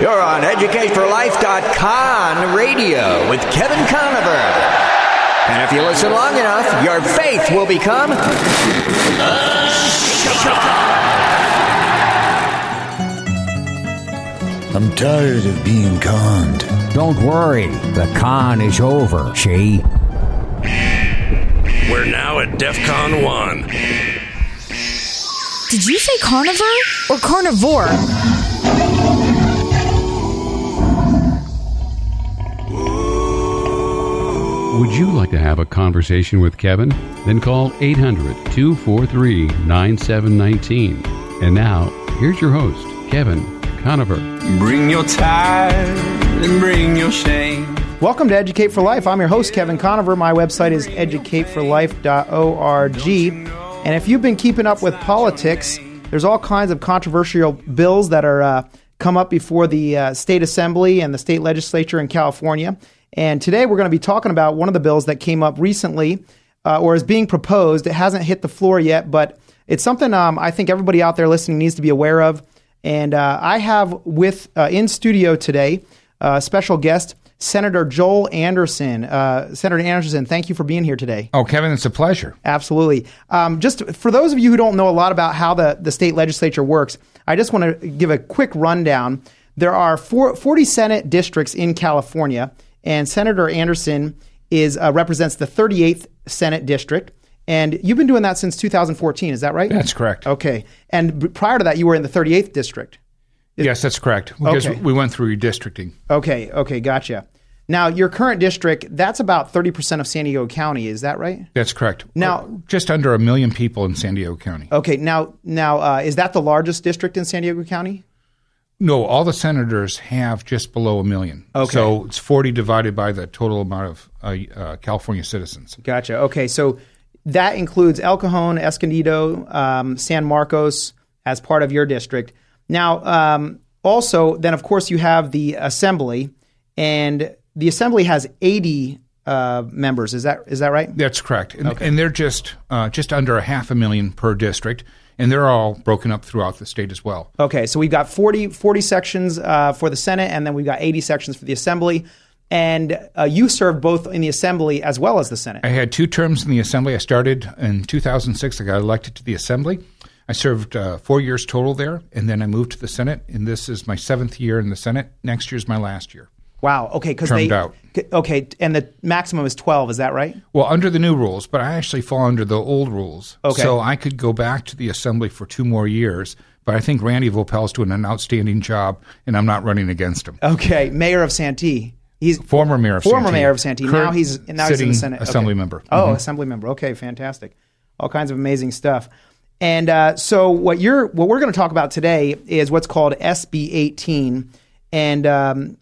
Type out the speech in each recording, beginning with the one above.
You're on EducateForLife.com radio with Kevin Conover. And if you listen long enough, your faith will become I'm tired of being conned. Don't worry, the con is over, She. We're now at DEF CON 1. Did you say carnivore or carnivore? Would you like to have a conversation with Kevin? Then call 800 243 9719. And now, here's your host, Kevin Conover. Bring your tide and bring your shame. Welcome to Educate for Life. I'm your host, Kevin Conover. My website is educateforlife.org. And if you've been keeping up with politics, there's all kinds of controversial bills that are uh, come up before the uh, state assembly and the state legislature in California. And today we're going to be talking about one of the bills that came up recently uh, or is being proposed. It hasn't hit the floor yet, but it's something um, I think everybody out there listening needs to be aware of. And uh, I have with uh, in studio today a special guest, Senator Joel Anderson. Uh, Senator Anderson, thank you for being here today. Oh, Kevin, it's a pleasure. Absolutely. Um, just for those of you who don't know a lot about how the, the state legislature works, I just want to give a quick rundown. There are four, 40 Senate districts in California, and Senator Anderson is uh, represents the 38th Senate district. And you've been doing that since 2014, is that right? That's correct. Okay. And b- prior to that, you were in the 38th district. yes, that's correct. Because Okay. we went through redistricting. Okay. Okay. Gotcha. Now, your current district, that's about 30% of San Diego County, is that right? That's correct. Now- Uh, just under a million people in San Diego County. Okay. Now, now uh, is that the largest district in San Diego County? No, all the senators have just below a million. Okay. So it's 40 divided by the total amount of uh, uh, California citizens. Gotcha. Okay, so that includes El Cajon, Escondido, um, San Marcos as part of your district. Now, um, also, then of course you have the assembly, and the assembly has eighty uh, members. Is that is that right? That's correct. And, and they're just uh, just under a half a million per district. And they're all broken up throughout the state as well. Okay, so we've got 40, 40 sections uh, for the Senate, and then we've got eighty sections for the assembly. And uh, you served both in the assembly as well as the Senate. I had two terms in the Assembly. I started in 2006. I got elected to the Assembly. I served uh, four years total there, and then I moved to the Senate. And this is my seventh year in the Senate. Next year is my last year. Wow. Okay, because they out. okay, and the maximum is twelve. Is that right? Well, under the new rules, but I actually fall under the old rules. Okay. So I could go back to the Assembly for two more years, but I think Randy Voepel's doing an outstanding job, and I'm not running against him. Okay, Mayor of Santee. He's Former Mayor of former Santee. mayor of Santee. now he's now he's in the Senate. Assembly Okay. member. Oh, Mhm. assembly member. Okay, fantastic. All kinds of amazing stuff. And uh, so what you're what we're going to talk about today is what's called SB 18. And um,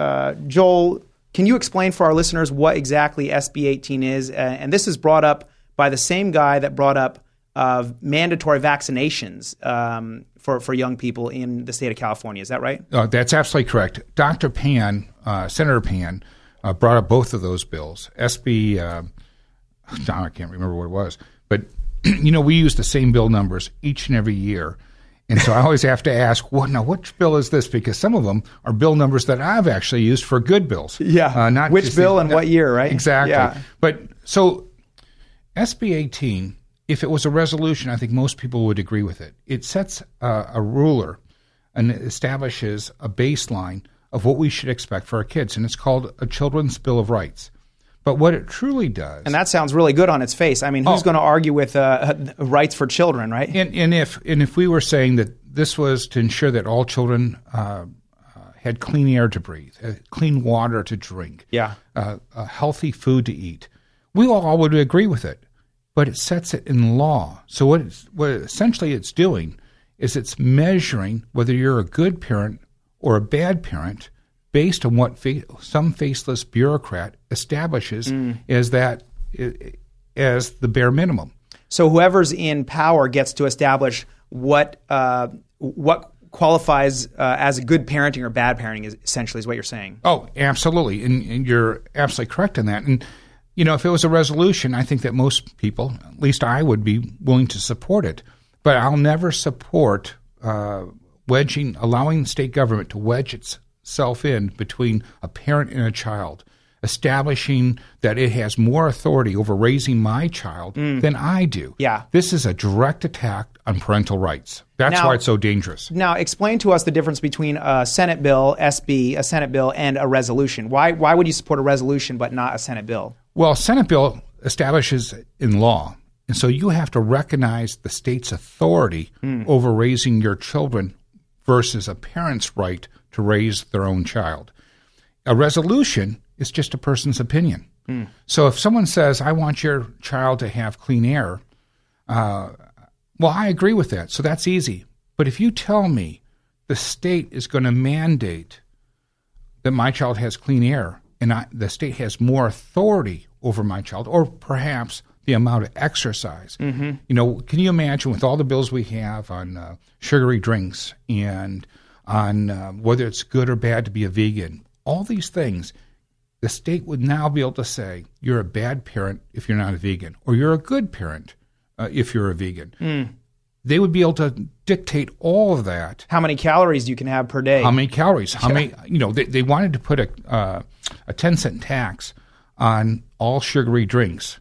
uh, Joel, can you explain for our listeners what exactly SB 18 is? Uh, and this is brought up by the same guy that brought up uh, mandatory vaccinations um, for for young people in the state of California. Is that right? Uh, that's absolutely correct. Dr. Pan, uh, Senator Pan, uh, brought up both of those bills. SB, I can't remember what it was, but you know we use the same bill numbers each and every year, and so I always have to ask, what now? Which bill is this? Because some of them are bill numbers that I've actually used for good bills. Yeah. uh, not Which just bill the- and what year, right? Exactly. Yeah. But so SB 18, if it was a resolution, I think most people would agree with it. It sets uh, a ruler and establishes a baseline of what we should expect for our kids, and it's called a Children's Bill of Rights. But what it truly does, And that sounds really good on its face. I mean, who's Oh. going to argue with uh, rights for children, right? and, and if and if we were saying that this was to ensure that all children uh, uh, had clean air to breathe, uh, clean water to drink, Yeah. uh, uh, healthy food to eat, we all would agree with it. But it sets it in law. So what it's, what essentially it's doing is it's measuring whether you're a good parent or a bad parent based on what fa- some faceless bureaucrat establishes as that as the bare minimum. So whoever's in power gets to establish what uh, what qualifies uh, as a good parenting or bad parenting. Is essentially is what you're saying. Oh, absolutely, and, and you're absolutely correct in that. And you know, if it was a resolution, I think that most people, at least I, would be willing to support it. But I'll never support uh, wedging, allowing state government to wedge itself in between a parent and a child, establishing that it has more authority over raising my child than I do. Mm. Yeah. This is a direct attack on parental rights. That's Now- why it's so dangerous. Now, explain to us the difference between a Senate bill, SB, a Senate bill, and a resolution. Why, why would you support a resolution but not a Senate bill? Well, a Senate bill establishes in law, and so you have to recognize the state's authority over raising your children versus a parent's right to raise their own child. A resolution is just a person's opinion. So if someone says, "I want your child to have clean air," uh, well, I agree with that. So that's easy. But if you tell me the state is going to mandate that my child has clean air and I, the state has more authority over my child, or perhaps the amount of exercise. Mm-hmm. You know, can you imagine with all the bills we have on uh, sugary drinks and on uh, whether it's good or bad to be a vegan, all these things, the state would now be able to say you're a bad parent if you're not a vegan, or you're a good parent uh, if you're a vegan. They would be able to dictate all of that How many calories you can have per day? how many calories? How many? You know, they, they wanted to put a uh, a ten cent tax on all sugary drinks,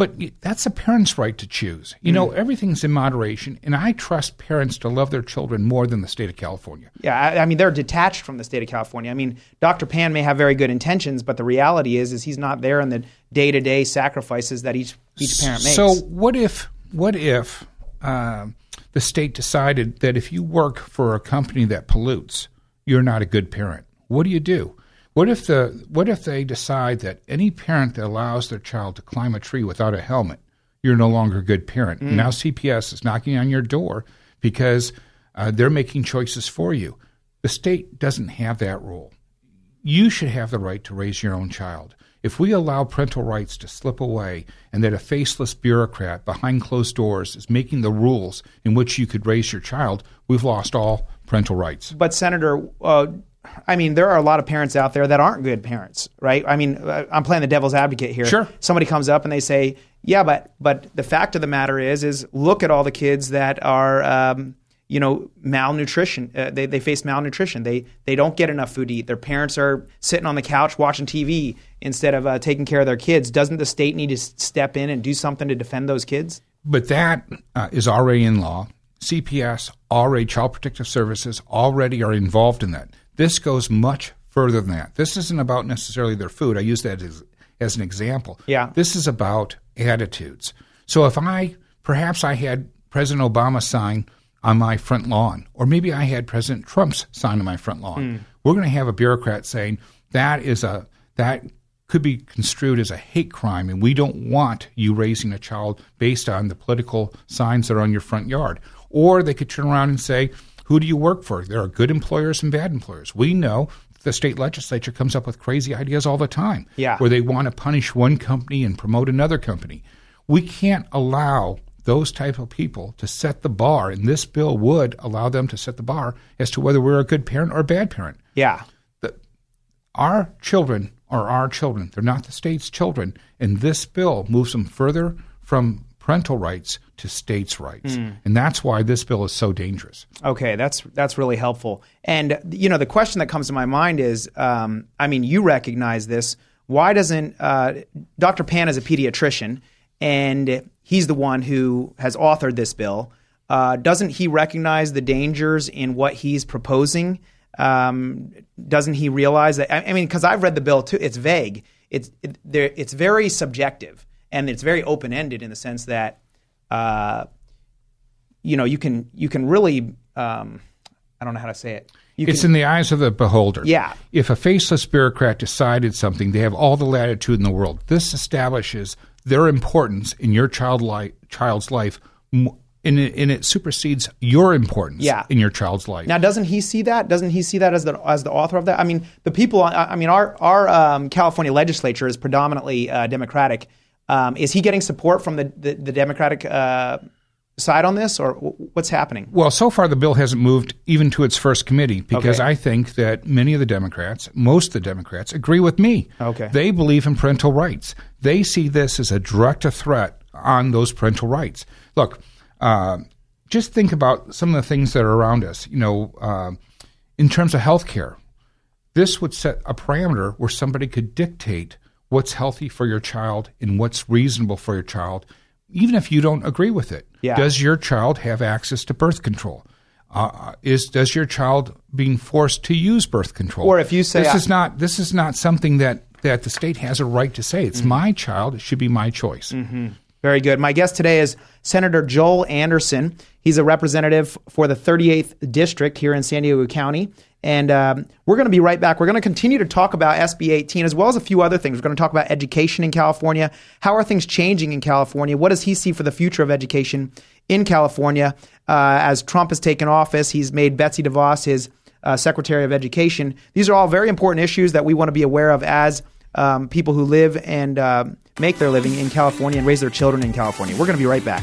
but that's a parent's right to choose. You know, everything's in moderation, and I trust parents to love their children more than the state of California. Yeah, I, I mean they're detached from the state of California. I mean, Dr. Pan may have very good intentions, but the reality is, is he's not there in the day to day sacrifices that each each parent makes. So what if what if uh, the state decided that if you work for a company that pollutes, you're not a good parent? What do you do? What if the what if they decide that any parent that allows their child to climb a tree without a helmet, you're no longer a good parent? Now CPS is knocking on your door because uh, they're making choices for you. The state doesn't have that rule you should have the right to raise your own child. If we allow parental rights to slip away and that a faceless bureaucrat behind closed doors is making the rules in which you could raise your child, we've lost all parental rights. but Senator, uh, I mean, there are a lot of parents out there that aren't good parents, right? I mean, uh, I'm playing the devil's advocate here. Sure. Somebody comes up and they say, "Yeah, but but the fact of the matter is, is look at all the kids that are." Um, you know, malnutrition. Uh, they, they face malnutrition. They they don't get enough food to eat. Their parents are sitting on the couch watching TV instead of uh, taking care of their kids. Doesn't the state need to step in and do something to defend those kids? But that uh, is already in law. CPS, already Child Protective Services, already are involved in that. This goes much further than that. This isn't about necessarily their food. I use that as, as an example. Yeah. This is about attitudes. So if I, perhaps I had President Obama sign on my front lawn, or maybe I had President Trump's sign on my front lawn, hmm. we're going to have a bureaucrat saying that is a, that could be construed as a hate crime, and we don't want you raising a child based on the political signs that are on your front yard. Or they could turn around and say, Who do you work for? There are good employers and bad employers. We know the state legislature comes up with crazy ideas all the time Yeah. where they want to punish one company and promote another company. We can't allow those type of people to set the bar, and this bill would allow them to set the bar as to whether we're a good parent or a bad parent Yeah. our children are our children. They're not the state's children. And this bill moves them further from parental rights to states' rights. And that's why this bill is so dangerous. Okay, that's that's really helpful. And you know, the question that comes to my mind is, um, I mean, you recognize this. Why doesn't uh, Dr. Pan is a pediatrician, and he's the one who has authored this bill? Uh, doesn't he recognize the dangers in what he's proposing? Um, doesn't he realize that? I, I mean, because I've read the bill too. It's vague. It's it, there, It's very subjective, and it's very open ended in the sense that. Uh, you know you can you can really um, I don't know how to say it. You It's can, in the eyes of the beholder. Yeah. If a faceless bureaucrat decided something, they have all the latitude in the world. This establishes their importance in your child li- child's life, and it, and it supersedes your importance Yeah. in your child's life. now doesn't he see that? Doesn't he see that as the as the author of that? I mean, the people. I, I mean, our our um, California legislature is predominantly uh, Democratic. Um, is he getting support from the the, the Democratic uh, side on this, or w- what's happening? Well, so far the bill hasn't moved even to its first committee because Okay. I think that many of the Democrats, most of the Democrats, agree with me. Okay. They believe in parental rights. They see this as a direct threat on those parental rights. Look, uh, just think about some of the things that are around us. You know, uh, in terms of health care, this would set a parameter where somebody could dictate what's healthy for your child and what's reasonable for your child, even if you don't agree with it. Yeah. Does your child have access to birth control? Uh, uh, is does your child being forced to use birth control? Or if you say, this I- is not this is not something that that the state has a right to say. It's mm-hmm. my child. It should be my choice. Mm-hmm. Very good. My guest today is Senator Joel Anderson. He's a representative for the 38th District here in San Diego County. And um, we're going to be right back. We're going to continue to talk about SB 18 as well as a few other things. We're going to talk about education in California. How are things changing in California? What does he see for the future of education in California? Uh, as Trump has taken office, he's made Betsy DeVos his uh, Secretary of Education. These are all very important issues that we want to be aware of as um, people who live and uh, make their living in California and raise their children in California. We're going to be right back.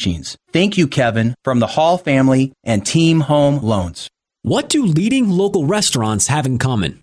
teachings. Thank you, Kevin, from the Hall family and Team Home Loans. What do leading local restaurants have in common?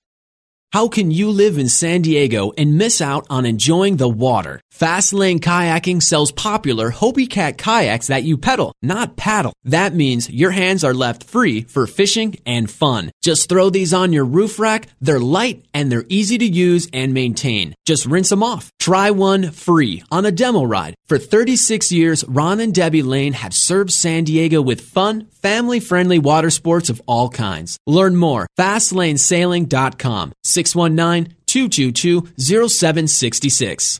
How can you live in San Diego and miss out on enjoying the water? Fast Lane Kayaking sells popular Hobie Cat kayaks that you pedal, not paddle. That means your hands are left free for fishing and fun. Just throw these on your roof rack. They're light and they're easy to use and maintain. Just rinse them off. Try one free on a demo ride. For 36 years, Ron and Debbie Lane have served San Diego with fun, family friendly water sports of all kinds. Learn more. FastLaneSailing.com 619 222 0766.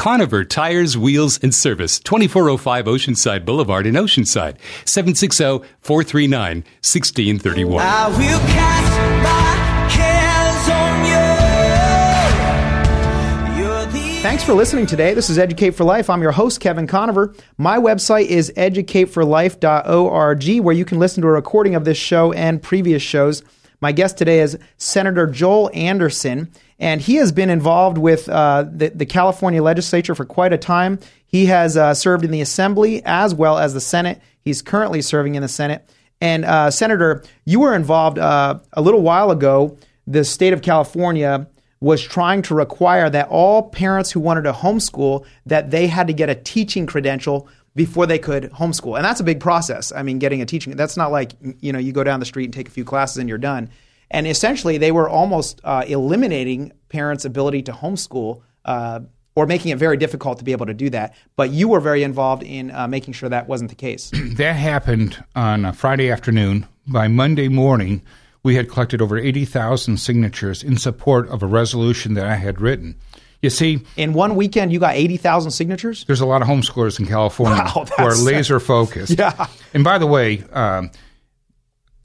Conover Tires, Wheels, and Service, 2405 Oceanside Boulevard in Oceanside, 760-439-1631. I will cast my cares on you. You're the Thanks for listening today. This is Educate for Life. I'm your host, Kevin Conover. My website is educateforlife.org, where you can listen to a recording of this show and previous shows. My guest today is Senator Joel Anderson, and he has been involved with uh, the, the California legislature for quite a time. He has uh, served in the Assembly as well as the Senate. He's currently serving in the Senate. And uh, Senator, you were involved uh, a little while ago. The state of California was trying to require that all parents who wanted to homeschool that they had to get a teaching credential before they could homeschool. And that's a big process. I mean, getting a teaching that's not like you know you go down the street and take a few classes and you're done. And essentially, they were almost uh, eliminating parents' ability to homeschool. Uh, or making it very difficult to be able to do that. But you were very involved in uh, making sure that wasn't the case. that happened on a Friday afternoon. By Monday morning, we had collected over 80,000 signatures in support of a resolution that I had written. You see, in one weekend, you got 80,000 signatures? There's a lot of homeschoolers in California Wow, who are laser focused. Yeah. And by the way, um,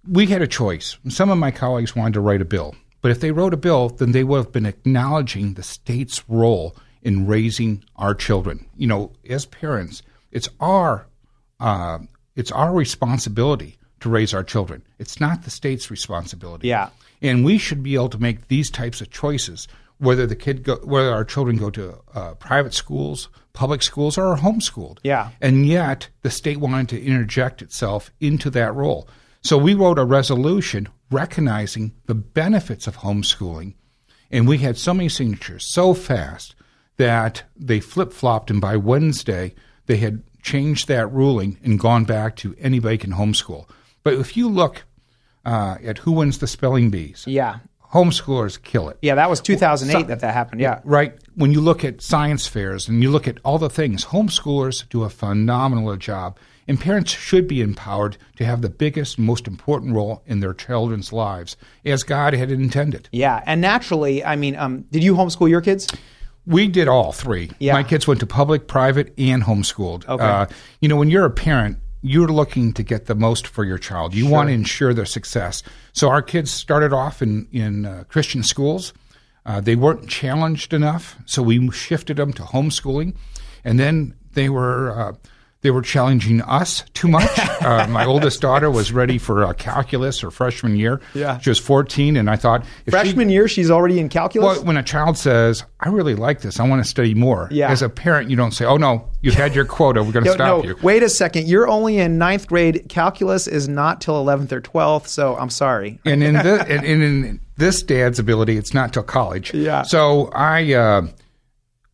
we had a choice. Some of my colleagues wanted to write a bill. But if they wrote a bill, then they would have been acknowledging the state's role in raising our children. You know, as parents, it's our uh, it's our responsibility to raise our children. It's not the state's responsibility. Yeah. And we should be able to make these types of choices, whether the kid go, whether our children go to uh, private schools, public schools, or are homeschooled. Yeah. And yet, the state wanted to interject itself into that role. So we wrote a resolution recognizing the benefits of homeschooling And we had so many signatures so fast that they flip flopped, and by Wednesday, they had changed that ruling and gone back to anybody can homeschool. But if you look uh, at who wins the spelling bees, Yeah. homeschoolers kill it. Yeah, that was 2008 So- that that happened. Yeah. Right. When you look at science fairs and you look at all the things, homeschoolers do a phenomenal job. And parents should be empowered to have the biggest, most important role in their children's lives, as God had intended. Yeah. And naturally, I mean, um, did you homeschool your kids? We did all three. Yeah. My kids went to public, private, and homeschooled. Okay. Uh, you know, when you're a parent, you're looking to get the most for your child. You want to ensure their success. So our kids started off in in uh, Christian schools. Uh, they weren't challenged enough, so we shifted them to homeschooling, and then they were. They were challenging us too much. uh, my oldest daughter was ready for uh, calculus her freshman year. Yeah. she was 14, and I thought if she- Freshman year, she's already in calculus. well, when a child says, "I really like this. I want to study more," Yeah. as a parent, you don't say, "Oh no, you've had your quota. We're going to No, stop no, you." wait a second. You're only in ninth grade. Calculus is not till 11th or 12th, so I'm sorry. And in this, and in this dad's ability, it's not till college. Yeah. So I, uh,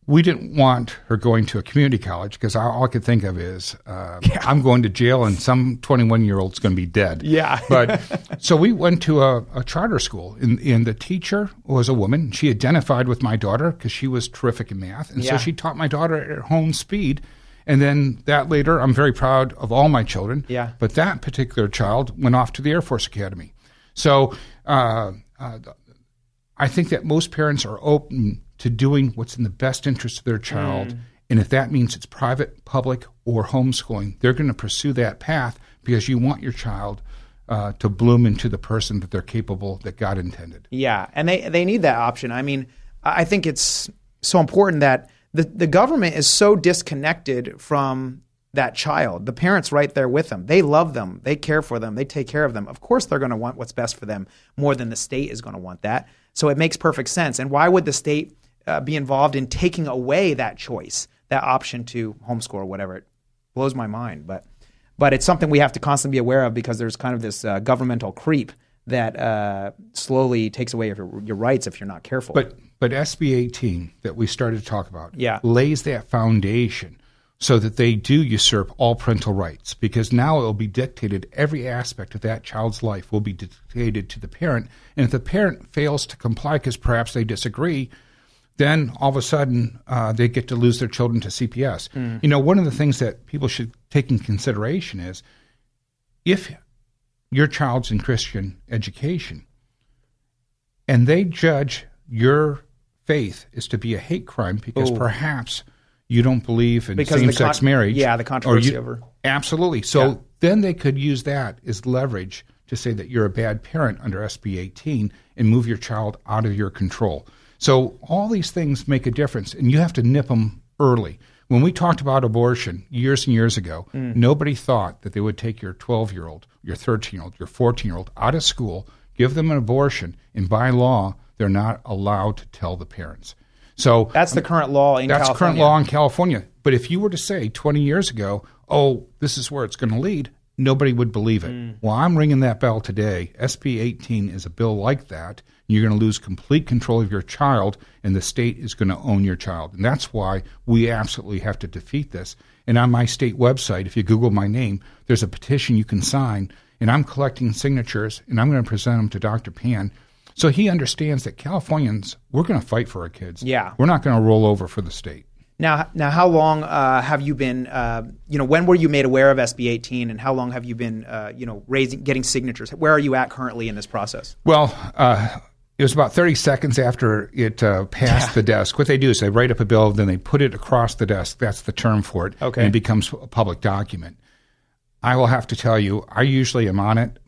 we didn't want her going to a community college because all I could think of is uh, I'm going to jail and some 21 year old's going to be dead. Yeah. but so we went to a, a charter school, and, and the teacher was a woman. She identified with my daughter because she was terrific in math, and Yeah. so she taught my daughter at her home speed. And then that later, I'm very proud of all my children. Yeah. But that particular child went off to the Air Force Academy. So uh, uh, I think that most parents are open to doing what's in the best interest of their child. Mm. And if that means it's private, public, or homeschooling, they're going to pursue that path because you want your child uh, to bloom into the person that they're capable that God intended. Yeah, and they they need that option. I mean, I I think it's so important that the the government is so disconnected from that child. The parents right there with them. They love them. They care for them. They take care of them. Of course they're going to want what's best for them more than the state is going to want that. So it makes perfect sense. And why would the state uh, be involved in taking away that choice, that option to homeschool or whatever? It blows my mind, but but it's something we have to constantly be aware of because there's kind of this uh, governmental creep that uh, slowly takes away your, your rights if you're not careful. But but SB 18 that we started to talk about Yeah. lays that foundation so that they do usurp all parental rights because now it will be dictated every aspect of that child's life will be dictated to the parent and if the parent fails to comply because perhaps they disagree then all of a sudden uh, they get to lose their children to CPS. Mm. You know, one of the things that people should take in consideration is if your child's in Christian education and they judge your faith is to be a hate crime because Ooh. perhaps you don't believe in Because same-sex con- marriage. yeah, the controversy you- over- absolutely. So Yeah. then they could use that as leverage to say that you're a bad parent under SB 18 and move your child out of your control. So all these things make a difference, and you have to nip them early. When we talked about abortion years and years ago, Mm. nobody thought that they would take your 12 year old, your 13 year old, your 14 year old out of school, give them an abortion, and by law, they're not allowed to tell the parents. So that's the current law in that's California. current law in California. But if you were to say 20 years ago, oh, this is where it's going to lead, nobody would believe it. Mm. Well, I'm ringing that bell today. SB 18 is a bill like that. You're going to lose complete control of your child, and the state is going to own your child. And that's why we absolutely have to defeat this. And on my state website, if you Google my name, there's a petition you can sign, and I'm collecting signatures, and I'm going to present them to Dr. Pan. So he understands that Californians, we're going to fight for our kids. Yeah. We're not going to roll over for the state. Now, now, how long uh, have you been? Uh, you know, when were you made aware of SB 18, and how long have you been? Uh, you know, raising, getting signatures. Where are you at currently in this process? Well, uh, it was about 30 seconds after it uh, passed the desk. What they do is they write up a bill, then they put it across the desk. That's the term for it. Okay. And it becomes a public document. I will have to tell you, I usually am on it,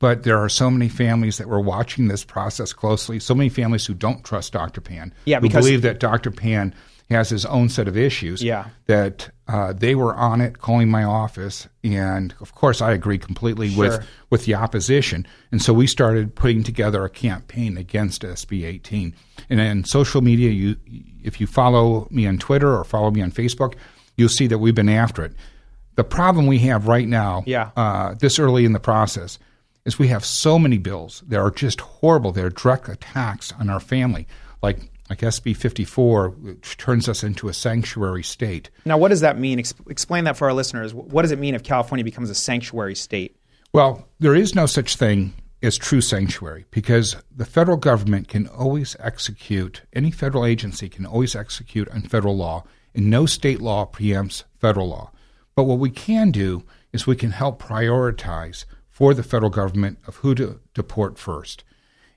but there are so many families that were watching this process closely, so many families who don't trust Dr. Pan, Yeah, who believe that Dr. Pan has his own set of issues, Yeah. that uh, they were on it, calling my office, and of course I agree completely with Sure. with the opposition. And so we started putting together a campaign against SB 18. And in social media, you if you follow me on Twitter or follow me on Facebook, you'll see that we've been after it. The problem we have right now, Yeah. uh, this early in the process, is we have so many bills that are just horrible. They're direct attacks on our family. like like SB 54, which turns us into a sanctuary state. Now, what does that mean? Ex- explain that for our listeners. What does it mean if California becomes a sanctuary state? Well, there is no such thing as true sanctuary because the federal government can always execute, any federal agency can always execute on federal law, and no state law preempts federal law. But what we can do is we can help prioritize for the federal government of who to deport first.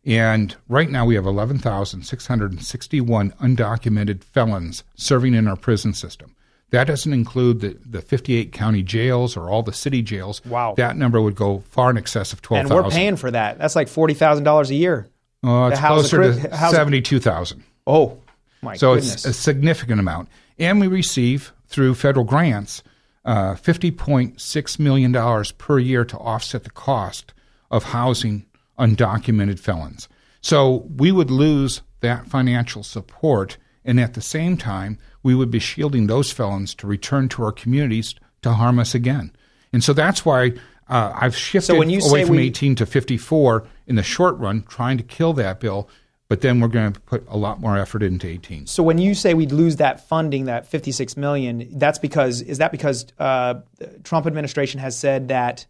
And right now we have 11,661 undocumented felons serving in our prison system. That doesn't include the, the 58 county jails or all the city jails. Wow. That number would go far in excess of 12,000. And we're paying for that. That's like $40,000 a year. Uh, it's closer the- to how's the- 72,000. Oh, my so goodness. it's a significant amount. And we receive through federal grants uh, $50.6 million per year to offset the cost of housing undocumented felons. So we would lose that financial support, and at the same time, we would be shielding those felons to return to our communities to harm us again. And so that's why uh, I've shifted you away from we- 18 to 54 in the short run, trying to kill that bill. But then we're going to put a lot more effort into 18. So when you say we'd lose that funding, that 56 million, that's because is that because uh, the Trump administration has said that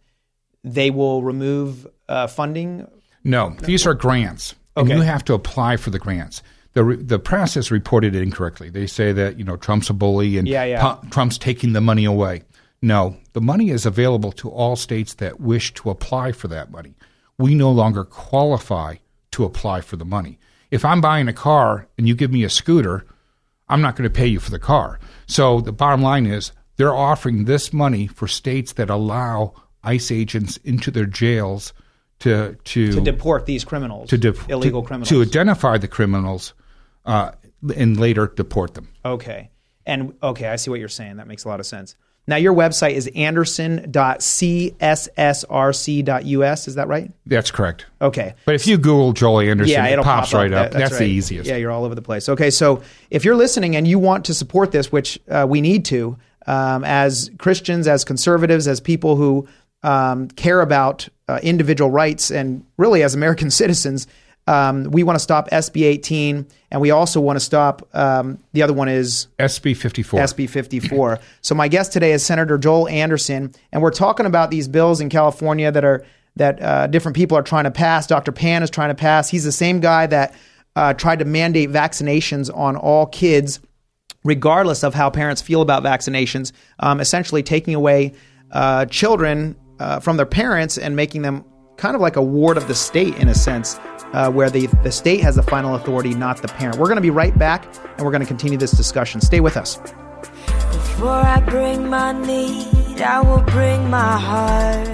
they will remove uh, funding? No, these are grants, and you have to apply for the grants. The re- the press has reported it incorrectly. They say that you know Trump's a bully and Yeah, yeah. Trump's taking the money away. No, the money is available to all states that wish to apply for that money. We no longer qualify to apply for the money. If I'm buying a car and you give me a scooter, I'm not going to pay you for the car. So the bottom line is they're offering this money for states that allow ICE agents into their jails to to to deport these criminals, to dep- illegal to- criminals. to identify the criminals uh, and later deport them. Okay. And okay, I see what you're saying. That makes a lot of sense. Now your website is anderson.cssrc.us, is that right? That's correct. Okay. But if you Google Joel Anderson, yeah, it pops pop right up. That- That's, the right. easiest. Yeah, you're all over the place. Okay, so if you're listening and you want to support this, which uh, we need to, um, as Christians, as conservatives, as people who um, care about uh, individual rights, and really as American citizens, um, we want to stop SB 18, and we also want to stop. Um, the other one is SB 54. SB 54. so my guest today is Senator Joel Anderson, and we're talking about these bills in California that are that uh, different people are trying to pass. Dr. Pan is trying to pass. He's the same guy that uh, tried to mandate vaccinations on all kids, regardless of how parents feel about vaccinations. Um, essentially, taking away uh, children uh, from their parents and making them kind of like a ward of the state in a sense. Uh, where the, the state has the final authority, not the parent. We're going to be right back and we're going to continue this discussion. Stay with us. Before I bring my need, I will bring my heart.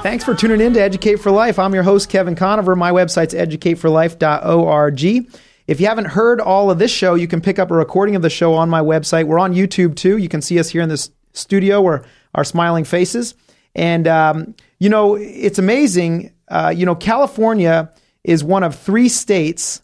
Thanks for tuning in to Educate for Life. I'm your host, Kevin Conover. My website's educateforlife.org. If you haven't heard all of this show, you can pick up a recording of the show on my website. We're on YouTube too. You can see us here in this studio where our smiling faces. And, um, you know, it's amazing. Uh, you know, California is one of three states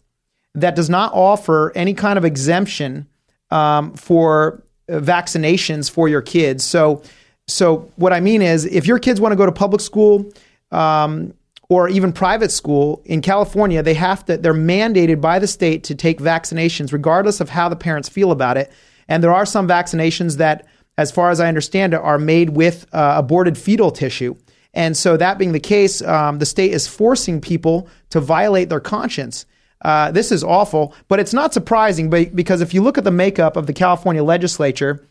that does not offer any kind of exemption um, for vaccinations for your kids. So, so what I mean is, if your kids want to go to public school um, or even private school in California, they have to. They're mandated by the state to take vaccinations, regardless of how the parents feel about it. And there are some vaccinations that, as far as I understand it, are made with uh, aborted fetal tissue. And so, that being the case, um, the state is forcing people to violate their conscience. Uh, this is awful, but it's not surprising because if you look at the makeup of the California legislature,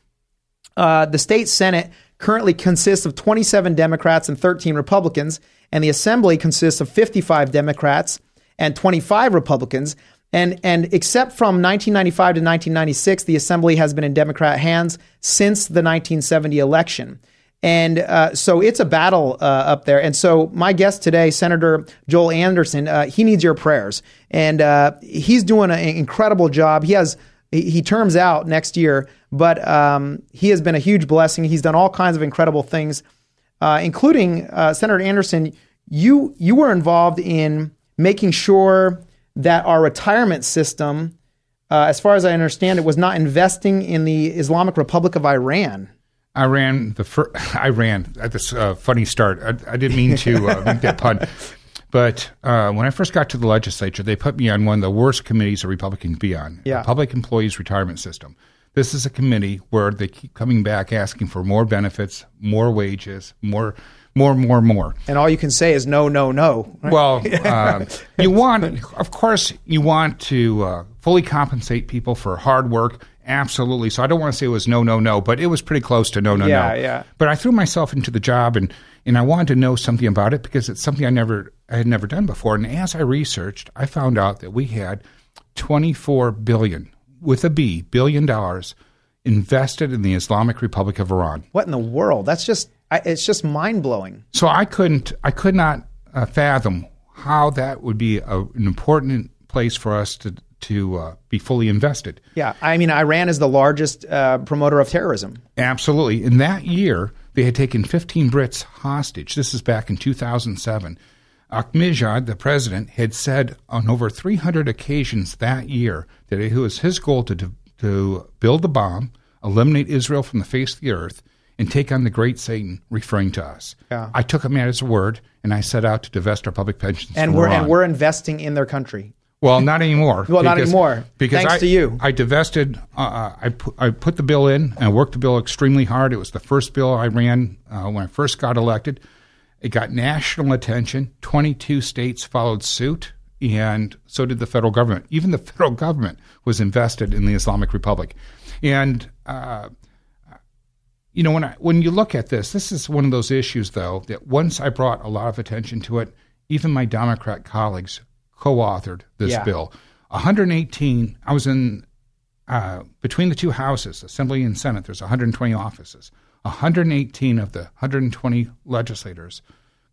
uh, the state Senate currently consists of 27 Democrats and 13 Republicans, and the Assembly consists of 55 Democrats and 25 Republicans. And, and except from 1995 to 1996, the Assembly has been in Democrat hands since the 1970 election. And uh, so it's a battle uh, up there. And so my guest today, Senator Joel Anderson, uh, he needs your prayers. And uh, he's doing an incredible job. He has he he terms out next year, but um, he has been a huge blessing. He's done all kinds of incredible things, uh, including uh, Senator Anderson. You you were involved in making sure that our retirement system, as far as I understand it, was not investing in the Islamic Republic of Iran. I ran the fir- I ran at this uh, funny start. I, I didn't mean to uh, make that pun, but uh, when I first got to the legislature, they put me on one of the worst committees a Republican can be on. Yeah. the Public Employees Retirement System. This is a committee where they keep coming back asking for more benefits, more wages, more, more, more, more. And all you can say is no, no, no. right? Well, um, you want, of course, you want to uh, fully compensate people for hard work. Absolutely. So I don't want to say it was no, no, no, but it was pretty close to no, no, Yeah, no. yeah. But I threw myself into the job, and and I wanted to know something about it because it's something I never I had never done before. And as I researched, I found out that we had twenty four billion with a B billion dollars invested in the Islamic Republic of Iran. What in the world? That's just I, it's just mind blowing. So I couldn't, I could not uh, fathom how that would be a, an important place for us to to uh, be fully invested. Yeah, I mean, Iran is the largest uh, promoter of terrorism. Absolutely. In that year, they had taken 15 Brits hostage. This is back in 2007. Ahmadinejad, the president, had said on over 300 occasions that year that it was his goal to, to build a bomb, eliminate Israel from the face of the earth, and take on the great Satan, referring to us. Yeah. I took him at his word, and I set out to divest our public pensions. And we're Iran. and we're investing in their country. Well, not anymore. Well, not anymore. Because Thanks I, to you. I divested. Uh, I put, I put the bill in. and I worked the bill extremely hard. It was the first bill I ran uh, when I first got elected. It got national attention. Twenty-two states followed suit, and so did the federal government. Even the federal government was invested in the Islamic Republic, and. Uh, you know, when I when you look at this, this is one of those issues, though, that once I brought a lot of attention to it, even my Democrat colleagues co-authored this Yeah. bill. 118. I was in uh, between the two houses, Assembly and Senate. There's 120 offices. 118 of the 120 legislators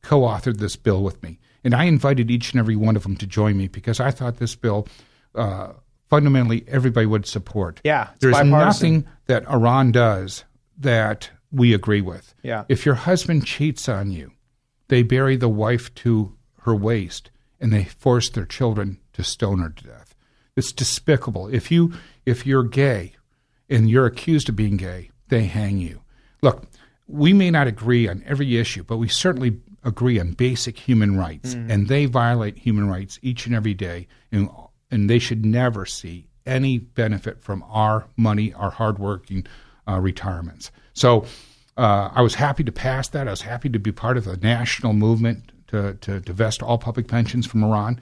co-authored this bill with me, and I invited each and every one of them to join me because I thought this bill. Uh, fundamentally, everybody would support. Yeah, there's bipartisan. nothing that Iran does that we agree with. Yeah. If your husband cheats on you, they bury the wife to her waist and they force their children to stone her to death. It's despicable. If you if you're gay and you're accused of being gay, they hang you. Look, we may not agree on every issue, but we certainly agree on basic human rights, Mm. and they violate human rights each and every day, and and they should never see any benefit from our money, our hardworking uh, retirements. So uh, I was happy to pass that. I was happy to be part of a national movement to, to divest all public pensions from Iran.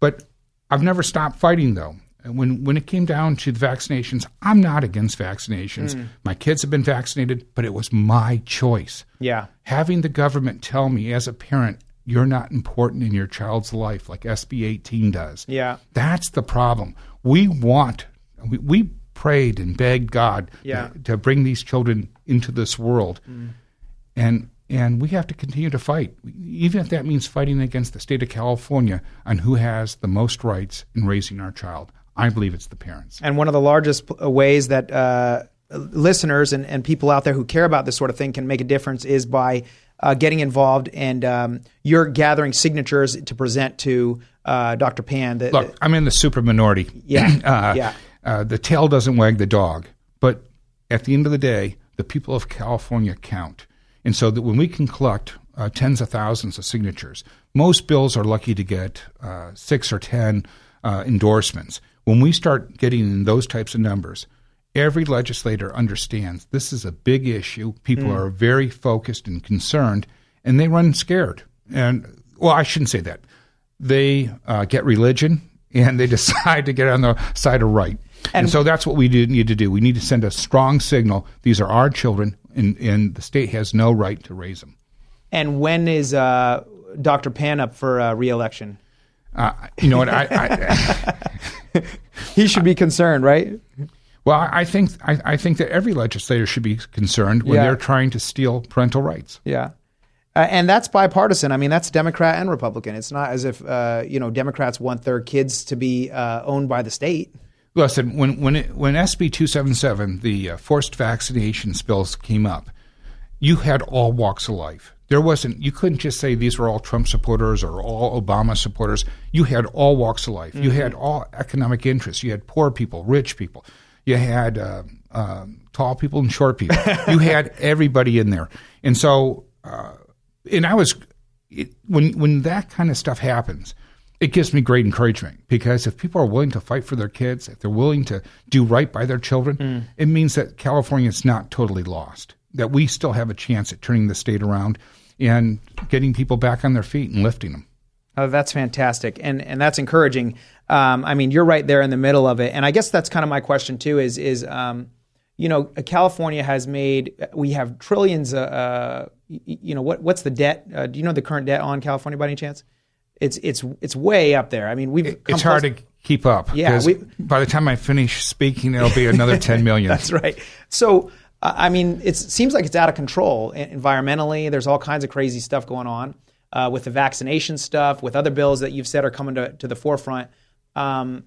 But I've never stopped fighting, though. And when, when it came down to the vaccinations, I'm not against vaccinations. Mm. My kids have been vaccinated, but it was my choice. Yeah. Having the government tell me as a parent, you're not important in your child's life like SB 18 does. Yeah. That's the problem. We want, we, we prayed and begged God Yeah. to bring these children into this world. Mm. And and we have to continue to fight, even if that means fighting against the state of California on who has the most rights in raising our child. I believe it's the parents. And one of the largest uh, ways that uh, listeners and, and people out there who care about this sort of thing can make a difference is by uh, getting involved and um, you're gathering signatures to present to uh, Dr. Pan. The, Look, I'm in the super minority. Yeah, uh, yeah. Uh, the tail doesn't wag the dog, but at the end of the day, the people of California count, and so that when we can collect uh, tens of thousands of signatures, most bills are lucky to get uh, six or ten uh, endorsements. When we start getting in those types of numbers, every legislator understands this is a big issue. People Mm. are very focused and concerned, and they run scared. And well, I shouldn't say that. They uh, get religion and they decide to get on the side of right. And, And- so that's what we do, need to do. We need to send a strong signal. These are our children, and, and the state has no right to raise them. and when is uh, Dr. Pan up for uh, reelection? Uh, you know what? I, I he should be concerned, right? Well, I think I, I think that every legislator should be concerned when Yeah. they're trying to steal parental rights. Yeah. Uh, and that's bipartisan. I mean, that's Democrat and Republican. It's not as if uh, you know Democrats want their kids to be uh, owned by the state. Listen, when when it, when SB two seven seven, the uh, forced vaccination bills came up, you had all walks of life. There wasn't you couldn't just say these were all Trump supporters or all Obama supporters. You had all walks of life. You Mhm. had all economic interests. You had poor people, rich people. You had uh, uh, tall people and short people. you had everybody in there, and so uh, and I was it, when when that kind of stuff happens, it gives me great encouragement because if people are willing to fight for their kids, if they're willing to do right by their children, Mm. it means that California is not totally lost. That we still have a chance at turning the state around and getting people back on their feet and lifting them. Oh, that's fantastic, and and that's encouraging. Um, I mean, you're right there in the middle of it, and I guess that's kind of my question too. Is is um, you know, California has made we have trillions. Uh, uh, you know, what what's the debt? Uh, do you know the current debt on California by any chance? It's it's it's way up there. I mean, we've come It's hard to keep up. Yeah, we- by the time I finish speaking, it'll be another ten million. That's right. So, uh, I mean, it seems like it's out of control environmentally. There's all kinds of crazy stuff going on uh, with the vaccination stuff, with other bills that you've said are coming to, to the forefront. Um,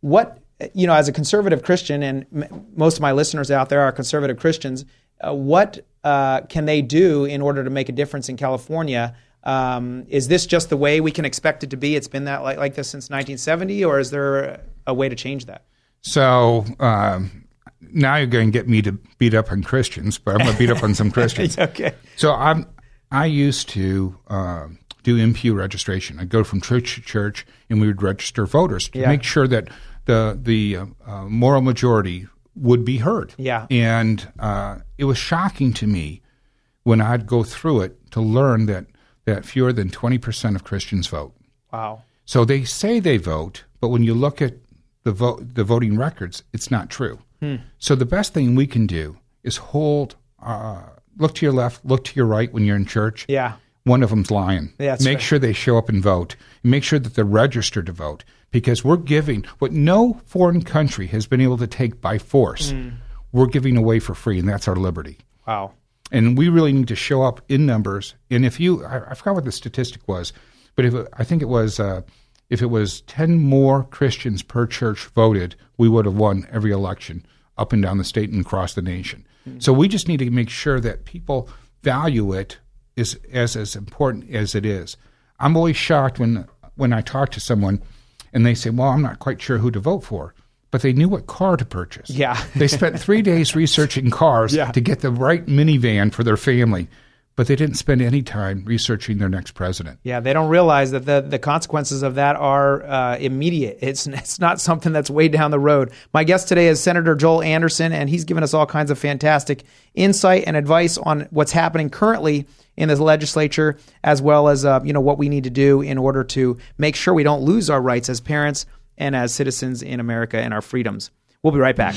what, you know, as a conservative Christian, and m- most of my listeners out there are conservative Christians, uh, what uh, can they do in order to make a difference in California? Um, is this just the way we can expect it to be? It's been that like, like this since 1970, or is there a way to change that? So um, now you're going to get me to beat up on Christians, but I'm going to beat up on some Christians. okay. So I'm I used to um do MPU registration. I'd go from church to church, and we would register voters to Yeah. make sure that the the uh, uh, moral majority would be heard. Yeah. And uh, it was shocking to me when I'd go through it to learn that that fewer than twenty percent of Christians vote. Wow. So they say they vote, but when you look at the vote, the voting records, it's not true. Hmm. So the best thing we can do is hold, uh, look to your left, look to your right when you're in church. Yeah. One of them's lying. Yeah, make right. sure they show up and vote. Make sure that they're registered to vote because we're giving what no foreign country has been able to take by force. Mm. We're giving away for free, and that's our liberty. Wow. And we really need to show up in numbers. And if you, I, I forgot what the statistic was, but if I think it was, uh, if it was ten more Christians per church voted, we would have won every election up and down the state and across the nation. So we just need to make sure that people value it as as as important as it is. I'm always shocked when when I talk to someone and they say, "Well, I'm not quite sure who to vote for." But they knew what car to purchase. Yeah. they spent three days researching cars Yeah. to get the right minivan for their family. but they didn't spend any time researching their next president. Yeah, they don't realize that the, the consequences of that are uh, immediate. It's it's not something that's way down the road. My guest today is Senator Joel Anderson, and he's given us all kinds of fantastic insight and advice on what's happening currently in the legislature, as well as uh, you know what we need to do in order to make sure we don't lose our rights as parents and as citizens in America and our freedoms. We'll be right back.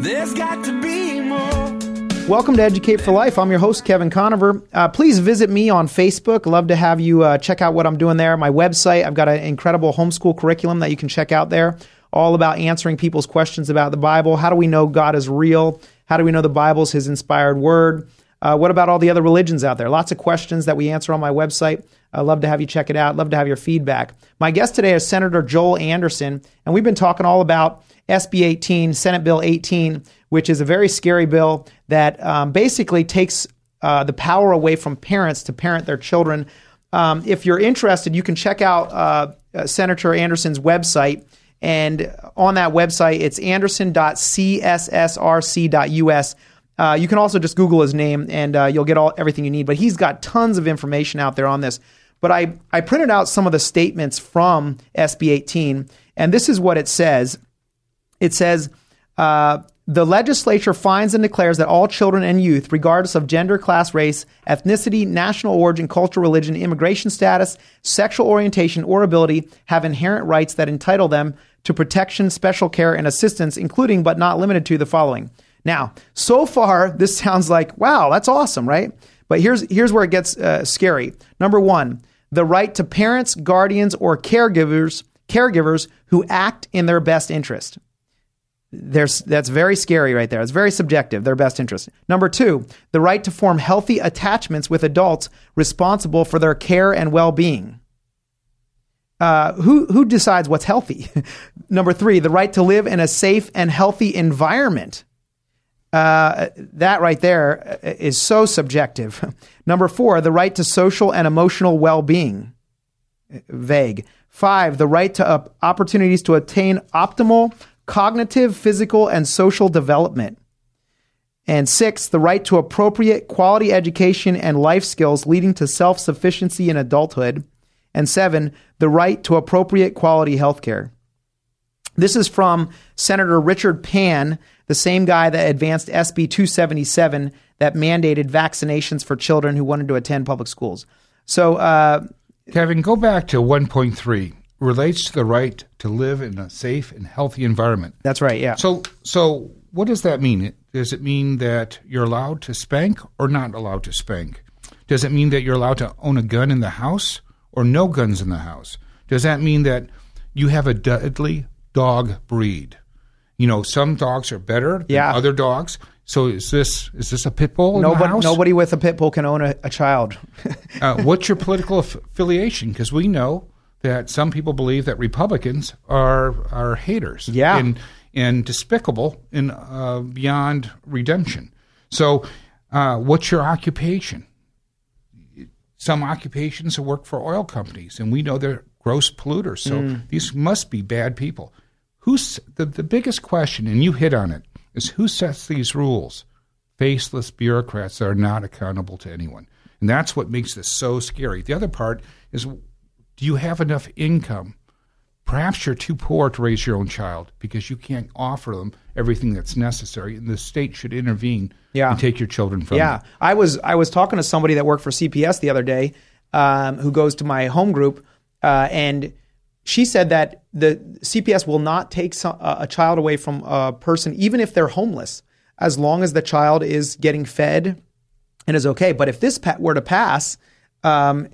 There's got to be more. Welcome to Educate for Life. I'm your host, Kevin Conover. Uh, please visit me on Facebook. Love to have you uh, check out what I'm doing there. My website, I've got an incredible homeschool curriculum that you can check out there, all about answering people's questions about the Bible. How do we know God is real? How do we know the Bible's His inspired word? Uh, what about all the other religions out there? Lots of questions that we answer on my website. I'd love to have you check it out. Love to have your feedback. My guest today is Senator Joel Anderson, and we've been talking all about SB 18, Senate Bill 18, which is a very scary bill that um, basically takes uh, the power away from parents to parent their children. Um, if you're interested, you can check out uh, uh, Senator Anderson's website. And on that website, it's anderson.cssrc.us. Uh, you can also just Google his name and uh, you'll get all everything you need. But he's got tons of information out there on this. But I, I printed out some of the statements from SB 18, and this is what it says. It says, uh, the legislature finds and declares that all children and youth, regardless of gender, class, race, ethnicity, national origin, culture, religion, immigration status, sexual orientation, or ability, have inherent rights that entitle them to protection, special care, and assistance, including but not limited to the following. Now, so far, this sounds like, wow, that's awesome, right? But here's, here's where it gets uh, scary. Number one, the right to parents, guardians, or caregivers, caregivers who act in their best interest. There's, that's very scary right there. It's very subjective, their best interest. Number two, the right to form healthy attachments with adults responsible for their care and well being. Uh, who, who decides what's healthy? Number three, the right to live in a safe and healthy environment. Uh, that right there is so subjective. Number four, the right to social and emotional well being. Vague. Five, the right to uh, opportunities to attain optimal cognitive, physical, and social development. And six, the right to appropriate quality education and life skills leading to self sufficiency in adulthood. And seven, the right to appropriate quality health care. This is from Senator Richard Pan, the same guy that advanced SB 277 that mandated vaccinations for children who wanted to attend public schools. So, uh, Kevin, go back to 1.3. Relates to the right to live in a safe and healthy environment. That's right. Yeah. So, so what does that mean? Does it mean that you're allowed to spank or not allowed to spank? Does it mean that you're allowed to own a gun in the house or no guns in the house? Does that mean that you have a deadly dog breed? You know, some dogs are better than Yeah. other dogs. So is this is this a pit bull Nobody, nobody with a pit bull can own a, a child. uh, what's your political aff- affiliation? Because we know that some people believe that Republicans are are haters, Yeah. and and despicable and uh, beyond redemption. So, uh, what's your occupation? Some occupations work for oil companies, and we know they're gross polluters. So Mm. these must be bad people. Who's the the biggest question? And you hit on it is who sets these rules? faceless bureaucrats that are not accountable to anyone. And that's what makes this so scary. The other part is do you have enough income? Perhaps you're too poor to raise your own child because you can't offer them everything that's necessary, and the state should intervene Yeah. and take your children from yeah, you. I was I was talking to somebody that worked for CPS the other day, um, who goes to my home group, uh, and she said that the CPS will not take some, a child away from a person, even if they're homeless, as long as the child is getting fed and is okay. But if this were to pass, um,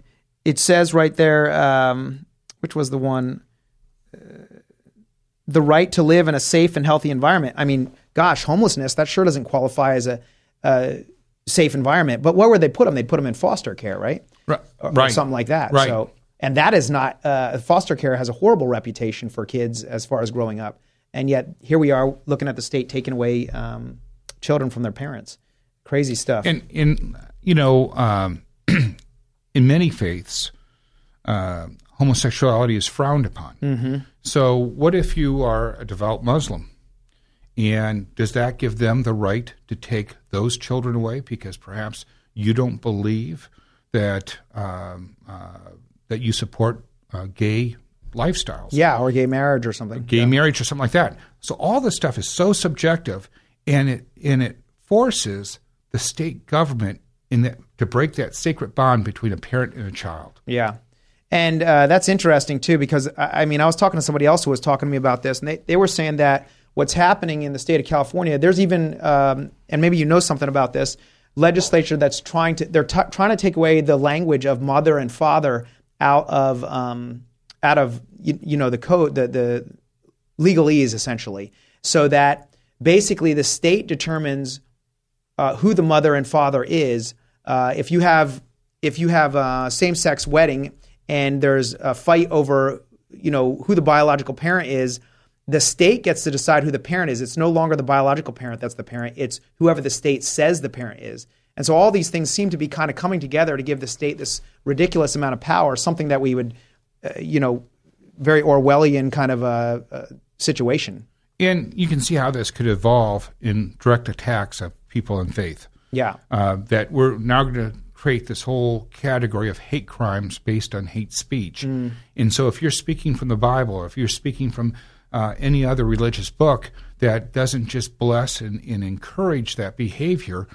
it says right there, um, which was the one, uh, the right to live in a safe and healthy environment. I mean, gosh, homelessness that sure doesn't qualify as a, a safe environment. But where would they put them? They'd put them in foster care, right? Right, Or, or right. something like that. Right. So, and that is not uh, foster care has a horrible reputation for kids as far as growing up, and yet here we are looking at the state taking away um, children from their parents. Crazy stuff. And in you know, um, in many faiths, uh, homosexuality is frowned upon. Mhm. So, what if you are a devout Muslim? And does that give them the right to take those children away because perhaps you don't believe that um, uh, that you support uh, gay lifestyles? yeah, or gay marriage or something. gay marriage or something like that. So all this stuff is so subjective, and it and it forces the state government in that to break that sacred bond between a parent and a child. Yeah. And uh, that's interesting too, because I I mean, I was talking to somebody else who was talking to me about this, and they, they were saying that what's happening in the state of California, there's even, um, and maybe you know something about this, legislature that's trying to, they're t- trying to take away the language of mother and father out of, um, out of, you, you know, the code, the, the legalese essentially, so that basically the state determines uh, who the mother and father is. Uh, if you have if you have a same sex wedding and there's a fight over you know who the biological parent is, the state gets to decide who the parent is. It's no longer the biological parent that's the parent. It's whoever the state says the parent is. And so all these things seem to be kind of coming together to give the state this ridiculous amount of power, something that we would, uh, you know, very Orwellian kind of a, uh situation. And you can see how this could evolve in direct attacks of people in faith. Yeah. Uh, that we're now going to create this whole category of hate crimes based on hate speech. Mm. And so, if you're speaking from the Bible, or if you're speaking from uh, any other religious book that doesn't just bless and, and encourage that behavior,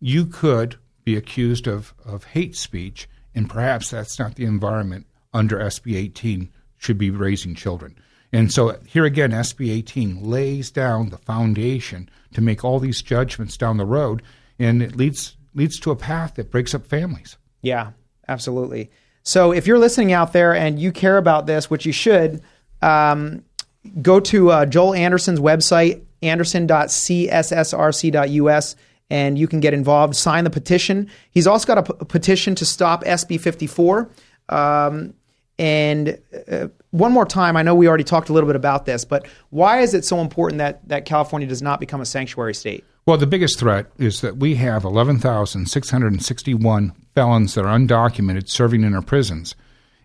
you could be accused of, of hate speech, and perhaps that's not the environment under SB 18 should be raising children. And so here again, SB 18 lays down the foundation to make all these judgments down the road, and it leads leads to a path that breaks up families. Yeah, absolutely. So if you're listening out there and you care about this, which you should, um, go to uh, Joel Anderson's website, anderson.cssrc.us, and you can get involved. Sign the petition. He's also got a p- petition to stop SB 54. Um, and uh, one more time, I know we already talked a little bit about this, but why is it so important that, that California does not become a sanctuary state? Well, the biggest threat is that we have 11,661 felons that are undocumented serving in our prisons,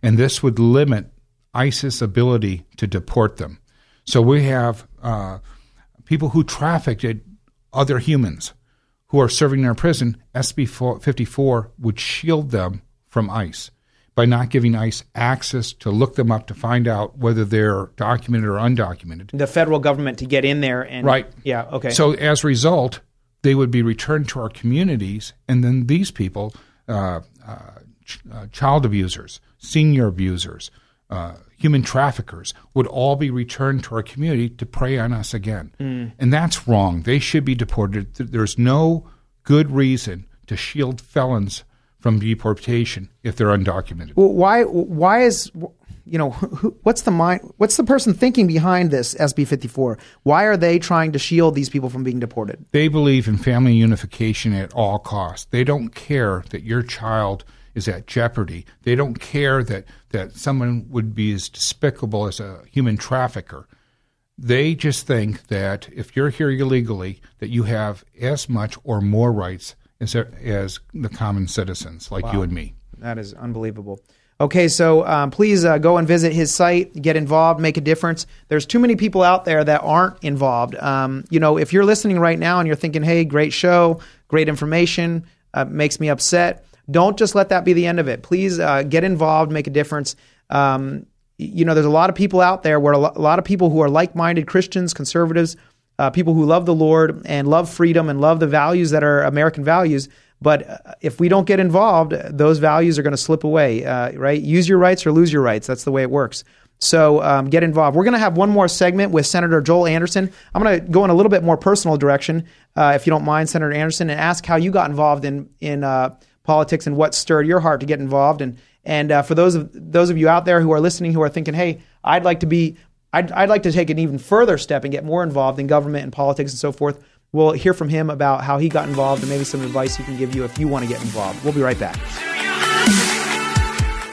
and this would limit ICE's ability to deport them. So we have uh, people who trafficked other humans who are serving in our prison. SB 54 would shield them from ICE by not giving ICE access to look them up to find out whether they're documented or undocumented. The federal government to get in there and Right. yeah, okay. So as a result, they would be returned to our communities, and then these people, uh, uh, ch- uh, child abusers, senior abusers, uh, human traffickers would all be returned to our community to prey on us again. Mm. And that's wrong. They should be deported. There's no good reason to shield felons from deportation if they're undocumented. Well, why? Why is you know who, what's the mind? What's the person thinking behind this SB fifty four? Why are they trying to shield these people from being deported? They believe in family unification at all costs. They don't care that your child is at jeopardy. They don't care that, that someone would be as despicable as a human trafficker. They just think that if you're here illegally, that you have as much or more rights as, as the common citizens like you and me. That is unbelievable. Okay, so um, please uh, go and visit his site, get involved, make a difference. There's too many people out there that aren't involved. Um, you know, if you're listening right now and you're thinking, "Hey, great show, great information, uh, makes me upset," don't just let that be the end of it. Please uh, get involved, make a difference. Um, you know, there's a lot of people out there where a lo- a lot of people who are like-minded Christians, conservatives, uh, people who love the Lord and love freedom and love the values that are American values. But uh, if we don't get involved, those values are going to slip away, uh, right? Use your rights or lose your rights. That's the way it works. So um, get involved. We're going to have one more segment with Senator Joel Anderson. I'm going to go in a little bit more personal direction, uh, if you don't mind, Senator Anderson, and ask how you got involved in in uh, politics and what stirred your heart to get involved. And and uh, for those of those of you out there who are listening who are thinking, hey, I'd like to be I'd, I'd like to take an even further step and get more involved in government and politics and so forth. We'll hear from him about how he got involved and maybe some advice he can give you if you want to get involved. We'll be right back.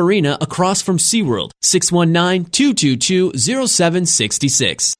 Marina across from SeaWorld. 619-222-0766.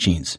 teachings.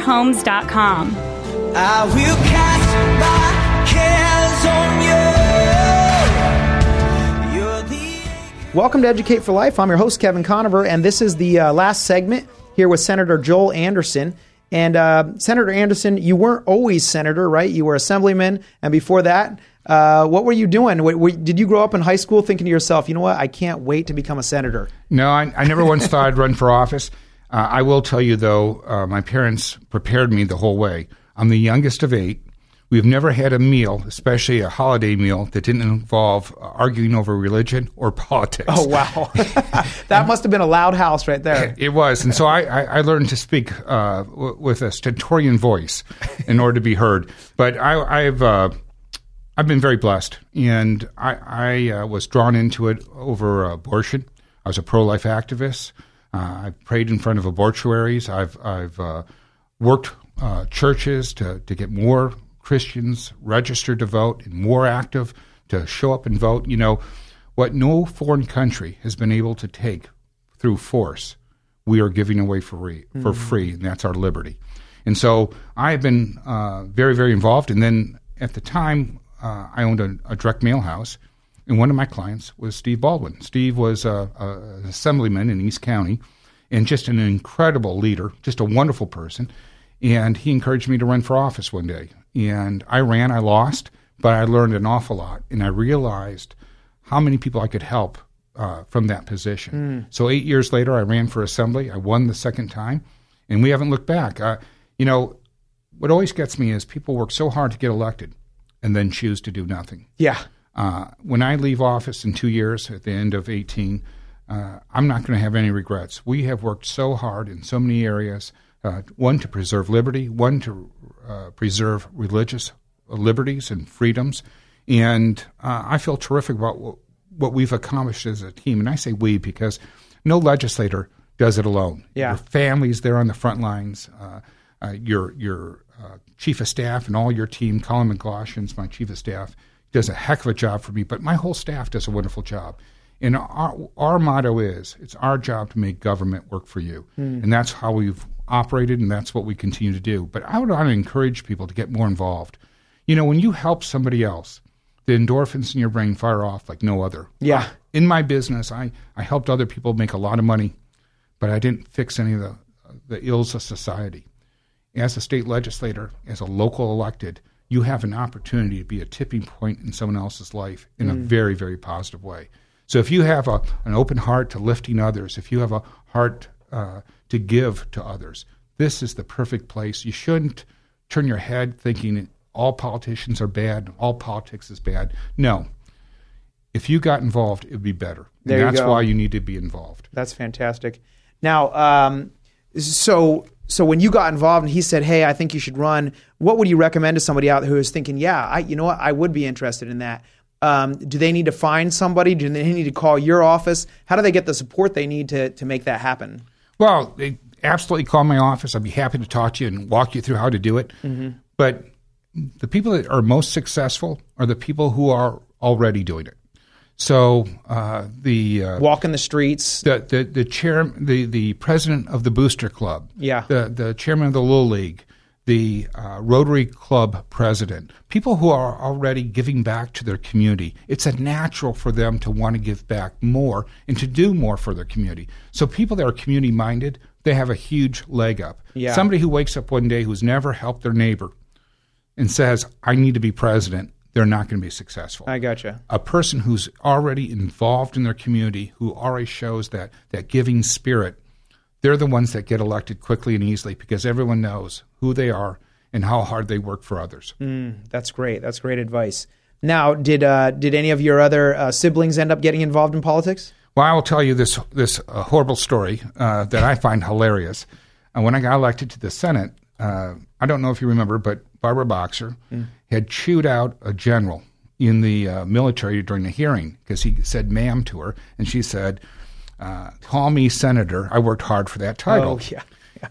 conoverhomes.com. I will cast my cares on you. You're the Welcome to Educate for Life. I'm your host, Kevin Conover, and this is the uh, last segment here with Senator Joel Anderson. And uh, Senator Anderson, you weren't always senator, right? You were assemblyman, and before that, uh, what were you doing? W- w- did you grow up in high school thinking to yourself, you know what, I can't wait to become a senator? No, I, I never once thought I'd run for office. Uh, I will tell you, though, uh, my parents prepared me the whole way. I'm the youngest of eight. We've never had a meal, especially a holiday meal, that didn't involve uh, arguing over religion or politics. Oh, wow. that must have been a loud house right there. It was, and so I, I, learned to speak uh, w- with a stentorian voice in order to be heard. But I, I've uh, I've been very blessed, and I, I uh, was drawn into it over abortion. I was a pro-life activist. Uh, I prayed in front of abortuaries. I've I've uh, worked uh, churches to to get more Christians registered to vote and more active to show up and vote. You know what? No foreign country has been able to take through force. We are giving away for free, for Mhm. free, and that's our liberty. And so I have been uh, very, very involved. And then at the time, uh, I owned a, a direct mail house, and one of my clients was Steve Baldwin. Steve was a, a, an assemblyman in East County, and just an incredible leader, just a wonderful person. And he encouraged me to run for office one day, and I ran. I lost, but I learned an awful lot, and I realized how many people I could help uh, from that position. Mm. So eight years later, I ran for assembly. I won the second time, and we haven't looked back. Uh, you know, what always gets me is people work so hard to get elected and then choose to do nothing. Yeah. Uh, when I leave office in two years at the end of 18, uh, I'm not going to have any regrets. We have worked so hard in so many areas uh, one, to preserve liberty, one, to uh, preserve religious liberties and freedoms. And uh, I feel terrific about what, what we've accomplished as a team. And I say we because no legislator does it alone. Yeah. Your family's there on the front lines. Uh, uh, your your uh, chief of staff and all your team, Colin McGloshen's my chief of staff, does a heck of a job for me. But my whole staff does a wonderful job. And our, our motto is it's our job to make government work for you. Hmm. And that's how we've operated, and that's what we continue to do. But I would want to encourage people to get more involved. You know, when you help somebody else, the endorphins in your brain fire off like no other. Yeah. In my business, I, I helped other people make a lot of money, but I didn't fix any of the, the ills of society. As a state legislator, as a local elected, you have an opportunity to be a tipping point in someone else's life in a Mm. very, very positive way. So if you have a, an open heart to lifting others, if you have a heart uh, to give to others, this is the perfect place. You shouldn't turn your head thinking all politicians are bad, all politics is bad. No. If you got involved, it would be better. There and you that's go. why you need to be involved. That's fantastic. Now, um, so so when you got involved and he said, "Hey, I think you should run," what would you recommend to somebody out who is thinking, "Yeah, I, you know what, I would be interested in that." Um, do they need to find somebody? Do they need to call your office? How do they get the support they need to to make that happen? Well, they absolutely call my office. I'd be happy to talk to you and walk you through how to do it. Mhm. But the people that are most successful are the people who are already doing it. So uh, the uh, Walking the streets. the the the chair, the the president of the Booster Club, Yeah. the the chairman of the Little League, the uh, Rotary Club president, people who are already giving back to their community. It's a natural for them to want to give back more and to do more for their community. So people that are community minded, they have a huge leg up. Yeah. Somebody who wakes up one day who's never helped their neighbor and says, "I need to be president," they're not going to be successful I gotcha. a person who's already involved in their community, who already shows that that giving spirit, they're the ones that get elected quickly and easily because everyone knows who they are and how hard they work for others. Mm, that's great. That's great advice. Now, did uh, did any of your other uh, siblings end up getting involved in politics? Well, I will tell you this this uh, horrible story uh, that I find hilarious. Uh, when I got elected to the Senate, uh, I don't know if you remember, but Barbara Boxer Mm. had chewed out a general in the uh, military during the hearing because he said "ma'am" to her, and she said, uh, "Call me senator." I worked hard for that title. Oh, yeah.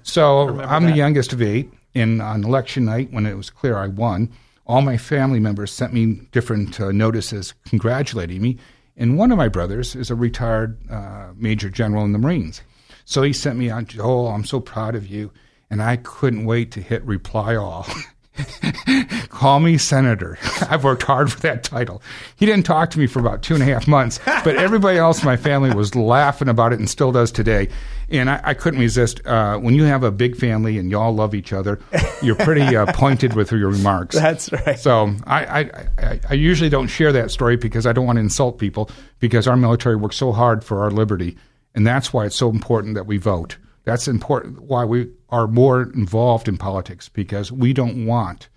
So I'm that. the youngest of eight, and on election night, when it was clear I won, all my family members sent me different uh, notices congratulating me. And one of my brothers is a retired uh, major general in the Marines, so he sent me on. Oh, I'm so proud of you, and I couldn't wait to hit reply all. Call me senator. I've worked hard for that title. He didn't talk to me for about two and a half months, but everybody else in my family was laughing about it and still does today. And I, I couldn't resist. Uh, when you have a big family and you all love each other, you're pretty uh, pointed with your remarks. That's right. So I, I, I, I usually don't share that story because I don't want to insult people because our military works so hard for our liberty. And that's why it's so important that we vote. That's important why we are more involved in politics because we don't want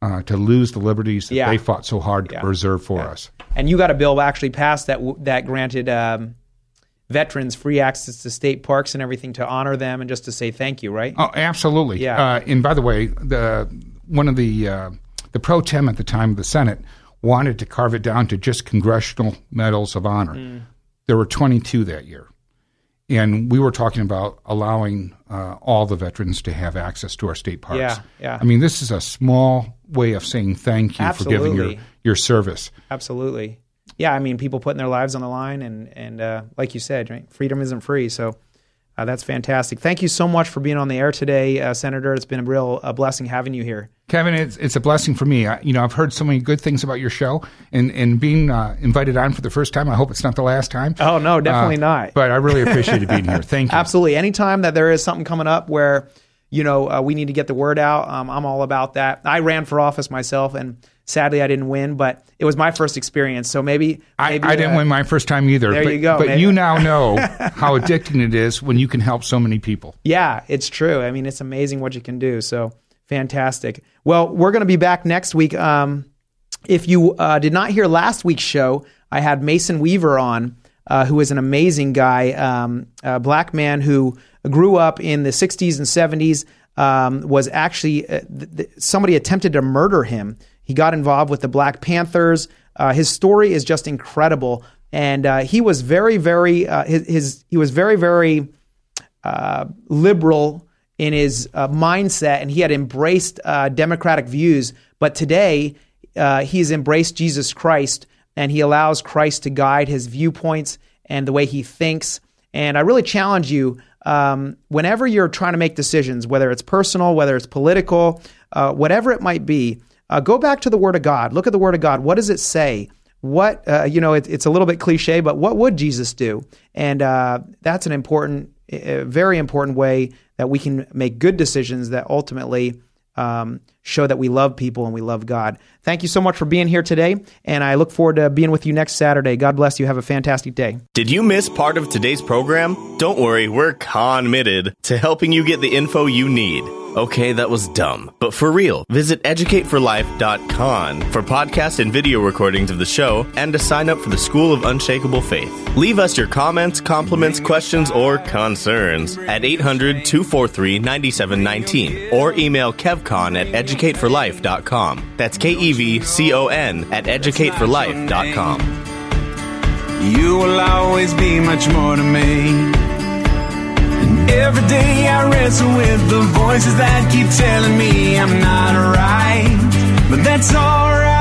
uh, to lose the liberties that Yeah. they fought so hard to Yeah. preserve for us. And you got a bill actually passed that w- that granted um, veterans free access to state parks and everything to honor them and just to say thank you, right? Oh, absolutely. Yeah. Uh, and by the way, the one of the uh, the pro tem at the time of the Senate wanted to carve it down to just congressional medals of honor. Mm. There were 22 that year, and we were talking about allowing uh, all the veterans to have access to our state parks. Yeah, yeah. I mean, this is a small way of saying thank you for giving your your service. Absolutely. Yeah, I mean, people putting their lives on the line, and and uh, like you said, right, freedom isn't free. So uh, that's fantastic. Thank you so much for being on the air today, uh, Senator. It's been a real uh, blessing having you here. Kevin, it's, it's a blessing for me. I, you know, I've heard so many good things about your show, and and being uh, invited on for the first time. I hope it's not the last time. Oh no, definitely Uh, not. But I really appreciated being here. Thank you. Absolutely. Anytime that there is something coming up where you know uh, we need to get the word out, um, I'm all about that. I ran for office myself, and sadly I didn't win, but it was my first experience. So maybe, I, maybe I didn't uh, win my first time either. there but, you go, But maybe. you now know how addicting it is when you can help so many people. Yeah, it's true. I mean, it's amazing what you can do. So fantastic. Well, we're going to be back next week. Um, if you uh, did not hear last week's show, I had Mason Weaver on, uh, who is an amazing guy, um, a black man who grew up in the 60s and 70s. Um, was actually uh, th- th- somebody attempted to murder him. He got involved with the Black Panthers. Uh, his story is just incredible, and uh, he was very, very uh, his, his he was very, very uh, liberal in his uh, mindset, and he had embraced uh, democratic views. But today, uh, he's embraced Jesus Christ, and he allows Christ to guide his viewpoints and the way he thinks. And I really challenge you um, whenever you're trying to make decisions, whether it's personal, whether it's political, whatever it might be, uh, go back to the Word of God. Look at the Word of God. What does it say? What uh, you know, it, it's a little bit cliche, but what would Jesus do? And uh, that's an important, very important way that we can make good decisions that ultimately um, show that we love people and we love God. Thank you so much for being here today, and I look forward to being with you next Saturday. God bless you. Have a fantastic day. Did you miss part of today's program? Don't worry, we're committed to helping you get the info you need. Okay, that was dumb. But for real, visit educateforlife.com for podcast and video recordings of the show and to sign up for the School of Unshakable Faith. Leave us your comments, compliments, questions, or concerns at 800 243 9719 or email kevcon at educateforlife.com. That's K E V C O N at educateforlife.com. You will always be much more to me. And every day I wrestle with the voices that keep telling me I'm not right. But that's alright.